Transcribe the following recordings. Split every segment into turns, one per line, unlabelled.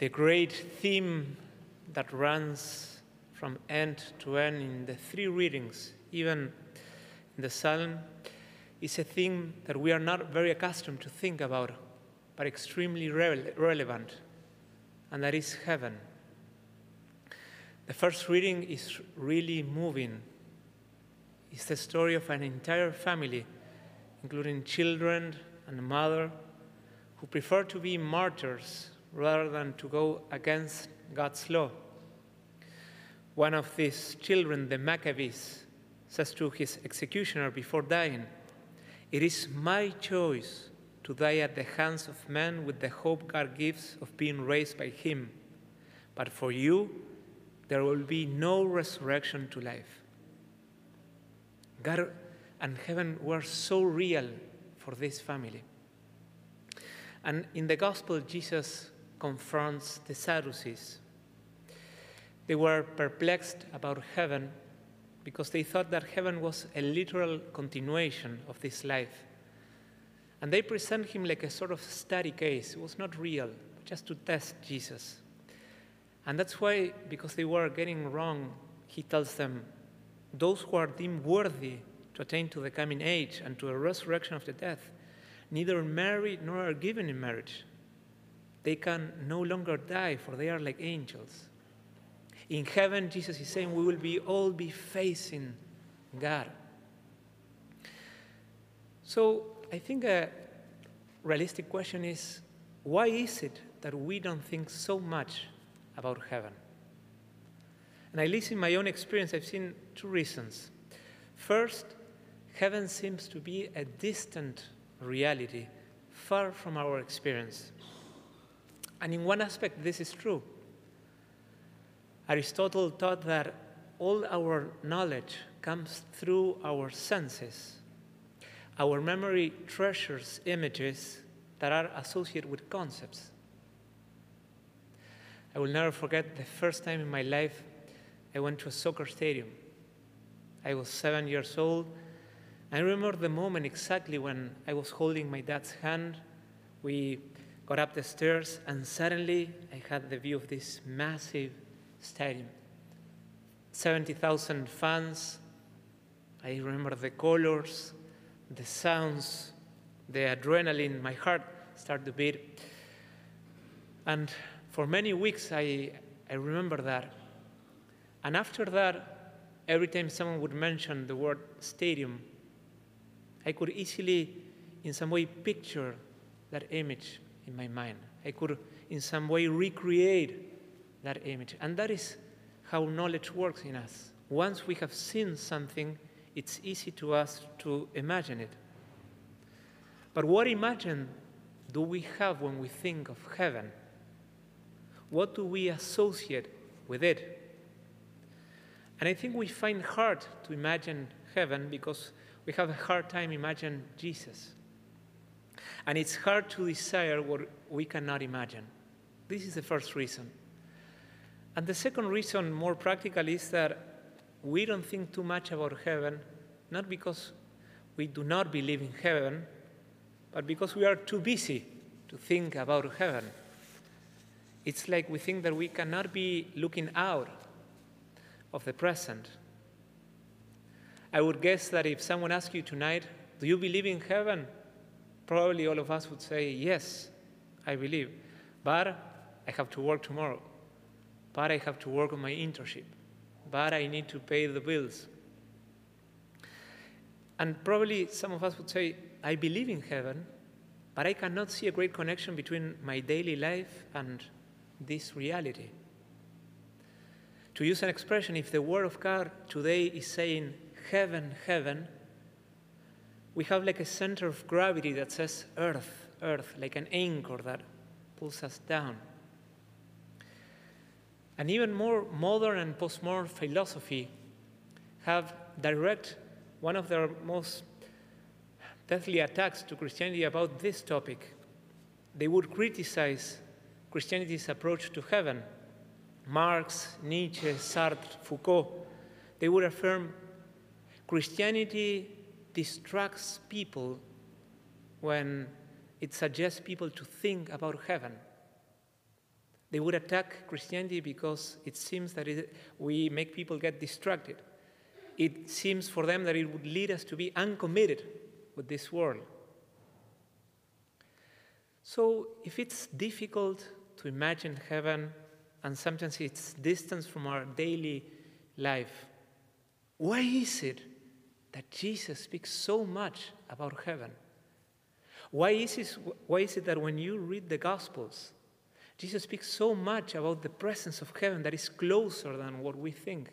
The great theme that runs from end to end in the three readings, even in the psalm, is a theme that we are not very accustomed to think about, but extremely rele- relevant, and that is heaven. The first reading is really moving. It's the story of an entire family, including children and a mother, who prefer to be martyrs rather than to go against God's law. One of these children, the Maccabees, says to his executioner before dying, It is my choice to die at the hands of men with the hope God gives of being raised by Him. But for you, there will be no resurrection to life. God and heaven were so real for this family. And in the gospel, Jesus confronts the Sadducees. They were perplexed about heaven because they thought that heaven was a literal continuation of this life. And they present him like a sort of study case. It was not real, just to test Jesus. And that's why, because they were getting wrong, he tells them, Those who are deemed worthy to attain to the coming age and to a resurrection of the dead, neither marry nor are given in marriage. They can no longer die, for they are like angels. In heaven, Jesus is saying, we will be all be facing God. So I think a realistic question is why is it that we don't think so much about heaven? And at least in my own experience, I've seen two reasons. First, heaven seems to be a distant reality, far from our experience. And in one aspect, this is true. Aristotle taught that all our knowledge comes through our senses. Our memory treasures images that are associated with concepts. I will never forget the first time in my life I went to a soccer stadium. I was seven years old. I remember the moment exactly when I was holding my dad's hand. We got up the stairs, and suddenly I had the view of this massive stadium 70,000 fans. I remember the colors, the sounds, the adrenaline. My heart started to beat. And for many weeks, I, I remember that. And after that, every time someone would mention the word stadium, I could easily, in some way, picture that image in my mind. I could, in some way, recreate that image. And that is how knowledge works in us. Once we have seen something, it's easy to us to imagine it. But what imagine do we have when we think of heaven? What do we associate with it? And I think we find hard to imagine heaven because we have a hard time imagining Jesus. And it's hard to desire what we cannot imagine. This is the first reason. And the second reason, more practical, is that we don't think too much about heaven, not because we do not believe in heaven, but because we are too busy to think about heaven. It's like we think that we cannot be looking out of the present. I would guess that if someone asked you tonight, Do you believe in heaven? Probably all of us would say, Yes, I believe. But I have to work tomorrow. But I have to work on my internship. But I need to pay the bills. And probably some of us would say, I believe in heaven, but I cannot see a great connection between my daily life and this reality. To use an expression, if the Word of God today is saying, heaven, heaven, we have like a center of gravity that says earth, earth, like an anchor that pulls us down. And even more modern and postmodern philosophy have direct one of their most deathly attacks to Christianity about this topic. They would criticize Christianity's approach to heaven. Marx, Nietzsche, Sartre, Foucault, they would affirm Christianity distracts people when it suggests people to think about heaven. They would attack Christianity because it seems that it, we make people get distracted. It seems for them that it would lead us to be uncommitted with this world. So, if it's difficult to imagine heaven and sometimes it's distance from our daily life, why is it that Jesus speaks so much about heaven? Why is, it, why is it that when you read the Gospels, Jesus speaks so much about the presence of heaven that is closer than what we think?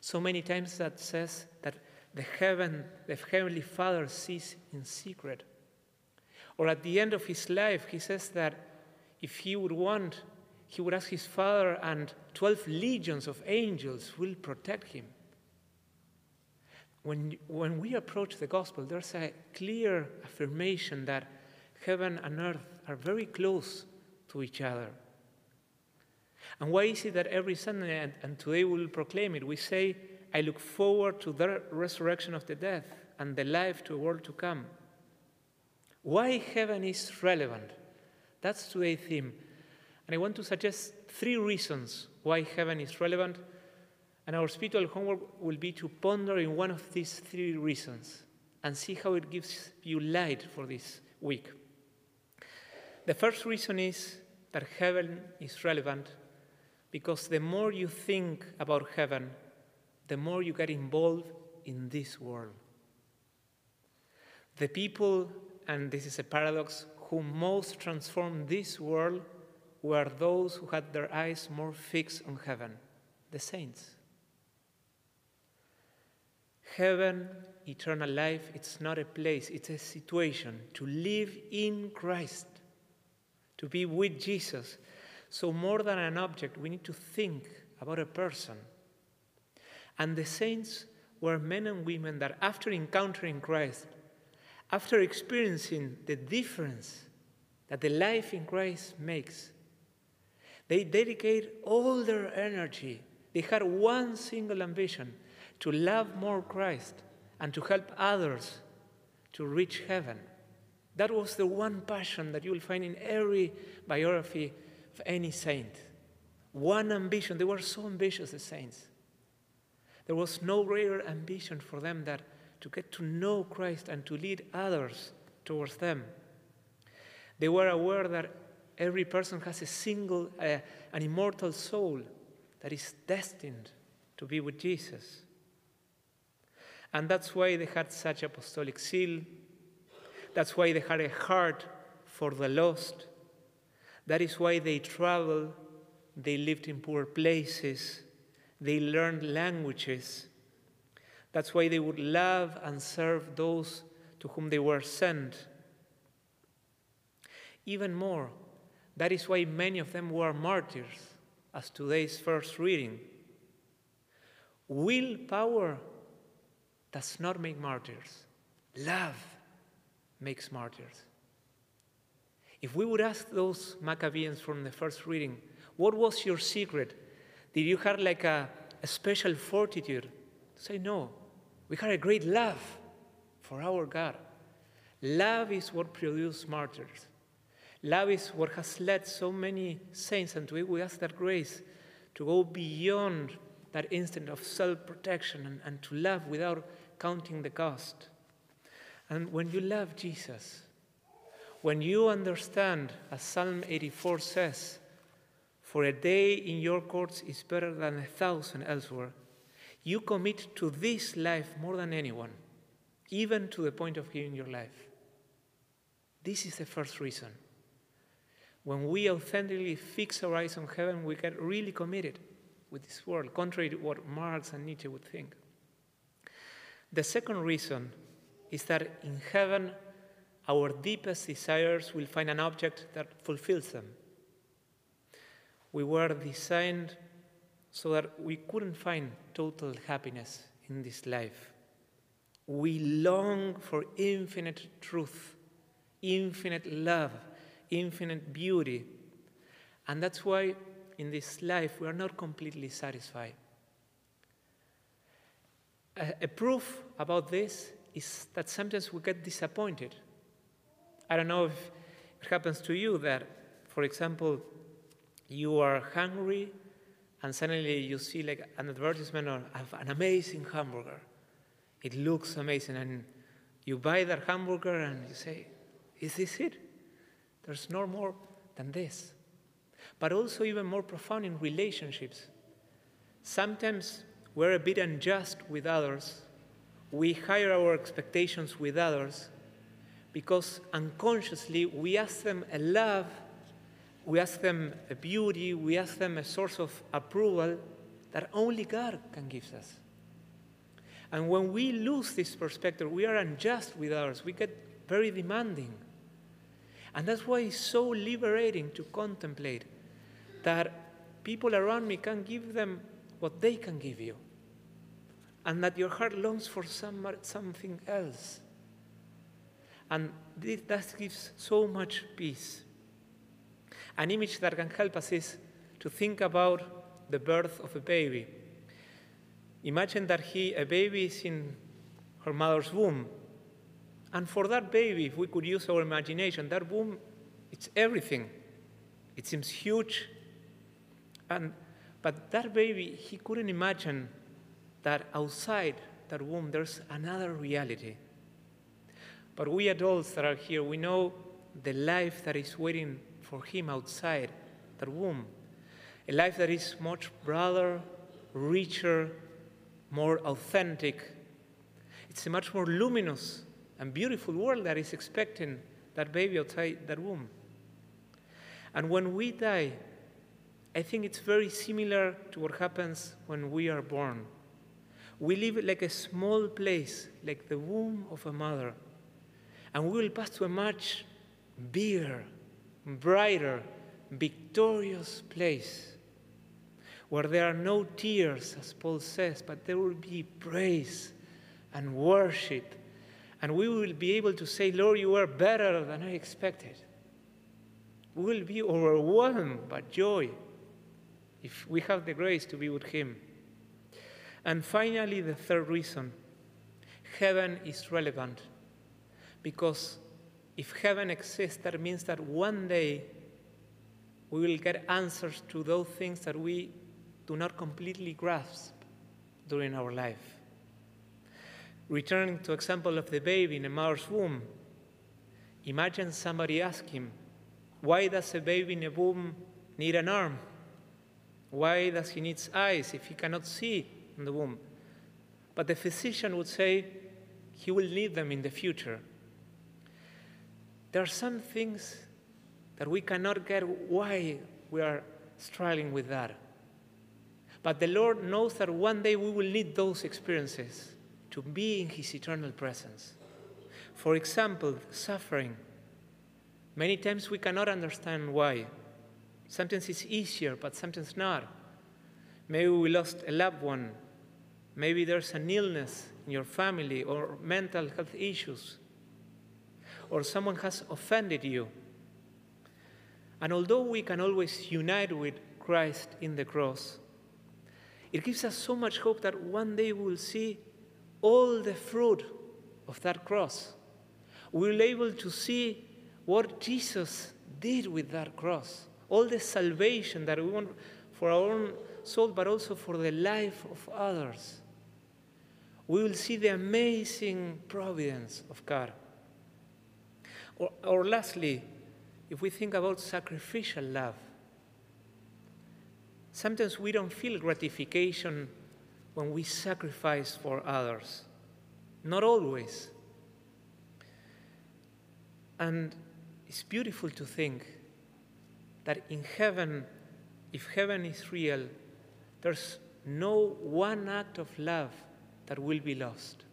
So many times that says that the heaven, the heavenly Father sees in secret. Or at the end of his life, he says that if he would want, he would ask his Father, and 12 legions of angels will protect him. When, when we approach the gospel, there's a clear affirmation that heaven and earth are very close to each other. And why is it that every Sunday, and, and today we will proclaim it, we say, I look forward to the resurrection of the dead and the life to a world to come? Why heaven is relevant? That's today's theme. And I want to suggest three reasons why heaven is relevant and our spiritual homework will be to ponder in one of these three reasons and see how it gives you light for this week. The first reason is that heaven is relevant because the more you think about heaven, the more you get involved in this world. The people, and this is a paradox, who most transformed this world were those who had their eyes more fixed on heaven, the saints. Heaven, eternal life, it's not a place, it's a situation to live in Christ, to be with Jesus. So, more than an object, we need to think about a person. And the saints were men and women that, after encountering Christ, after experiencing the difference that the life in Christ makes, they dedicate all their energy. They had one single ambition to love more Christ and to help others to reach heaven. That was the one passion that you will find in every biography of any saint. One ambition. They were so ambitious, the saints. There was no greater ambition for them that to get to know Christ and to lead others towards them. They were aware that every person has a single, uh, an immortal soul that is destined to be with Jesus. And that's why they had such apostolic zeal. That's why they had a heart for the lost. That is why they traveled, they lived in poor places, they learned languages. That's why they would love and serve those to whom they were sent. Even more, that is why many of them were martyrs, as today's first reading. Willpower does not make martyrs. Love makes martyrs. If we would ask those Maccabees from the first reading, what was your secret? Did you have like a, a special fortitude? Say, no. We had a great love for our God. Love is what produced martyrs. Love is what has led so many saints, and we ask that grace to go beyond that instinct of self protection and, and to love without counting the cost. And when you love Jesus, when you understand, as Psalm 84 says, for a day in your courts is better than a thousand elsewhere, you commit to this life more than anyone, even to the point of giving your life. This is the first reason. When we authentically fix our eyes on heaven, we get really committed with this world, contrary to what Marx and Nietzsche would think. The second reason is that in heaven, our deepest desires will find an object that fulfills them. We were designed so that we couldn't find total happiness in this life. We long for infinite truth, infinite love, infinite beauty. And that's why in this life we are not completely satisfied. A, a proof about this is that sometimes we get disappointed. I don't know if it happens to you that, for example, You are hungry, and suddenly you see like an advertisement of an amazing hamburger. It looks amazing, and you buy that hamburger and you say, Is this it? There's no more than this. But also, even more profound in relationships. Sometimes we're a bit unjust with others. We hire our expectations with others because unconsciously we ask them a love, we ask them a beauty, we ask them a source of approval that only God can give us. And when we lose this perspective, we are unjust with others. We get very demanding. And that's why it's so liberating to contemplate that people around me can give them what they can give you. And that your heart longs for some, something else. And this, that gives so much peace. An image that can help us is to think about the birth of a baby. Imagine that he, a baby is in her mother's womb. And for that baby, if we could use our imagination, that womb, it's everything. It seems huge. And, but that baby, he couldn't imagine that outside that womb there's another reality. But we adults that are here, we know the life that is waiting for him outside that womb. A life that is much broader, richer, more authentic. It's a much more luminous and beautiful world that is expecting that baby outside that womb. And when we die, I think it's very similar to what happens when we are born. We live like a small place, like the womb of a mother, and we will pass to a much bigger, brighter, victorious place where there are no tears, as Paul says, but there will be praise and worship. And we will be able to say, Lord, you are better than I expected. We will be overwhelmed by joy if we have the grace to be with Him. And finally, the third reason heaven is relevant. Because if heaven exists, that means that one day we will get answers to those things that we do not completely grasp during our life. Returning to example of the baby in a mother's womb, imagine somebody asking, why does a baby in a womb need an arm? Why does he need eyes if he cannot see in the womb? But the physician would say he will need them in the future. There are some things that we cannot get why we are struggling with that. But the Lord knows that one day we will need those experiences to be in His eternal presence. For example, suffering. Many times we cannot understand why. Sometimes it's easier, but sometimes not. Maybe we lost a loved one. Maybe there's an illness in your family or mental health issues. Or someone has offended you. And although we can always unite with Christ in the cross, it gives us so much hope that one day we will see all the fruit of that cross. We will be able to see what Jesus did with that cross all the salvation that we want for our own soul, but also for the life of others. We will see the amazing providence of God. Or, or lastly, if we think about sacrificial love, sometimes we don't feel gratification when we sacrifice for others. Not always. And it's beautiful to think that in heaven, if heaven is real, there's no one act of love that will be lost.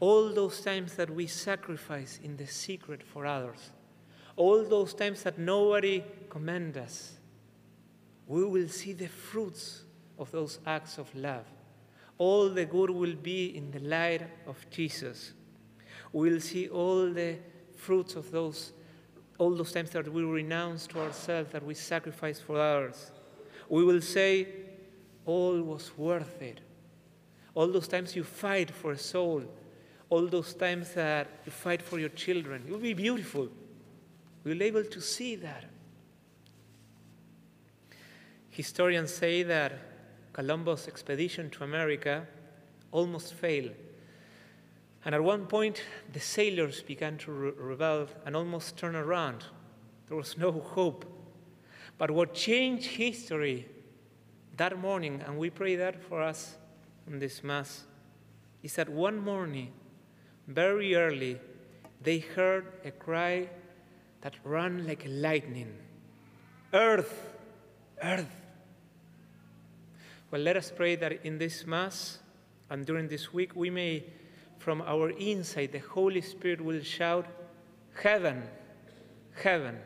All those times that we sacrifice in the secret for others, all those times that nobody commend us, we will see the fruits of those acts of love. All the good will be in the light of Jesus. We will see all the fruits of those all those times that we renounce to ourselves, that we sacrifice for others, we will say, all was worth it. All those times you fight for a soul, all those times that you fight for your children, it will be beautiful. We'll be able to see that. Historians say that Columbus' expedition to America almost failed. And at one point, the sailors began to re- rebel and almost turn around. There was no hope. But what changed history that morning, and we pray that for us in this Mass, is that one morning, very early, they heard a cry that ran like lightning Earth, earth. Well, let us pray that in this Mass and during this week we may, from our inside, the Holy Spirit will shout, Heaven, heaven.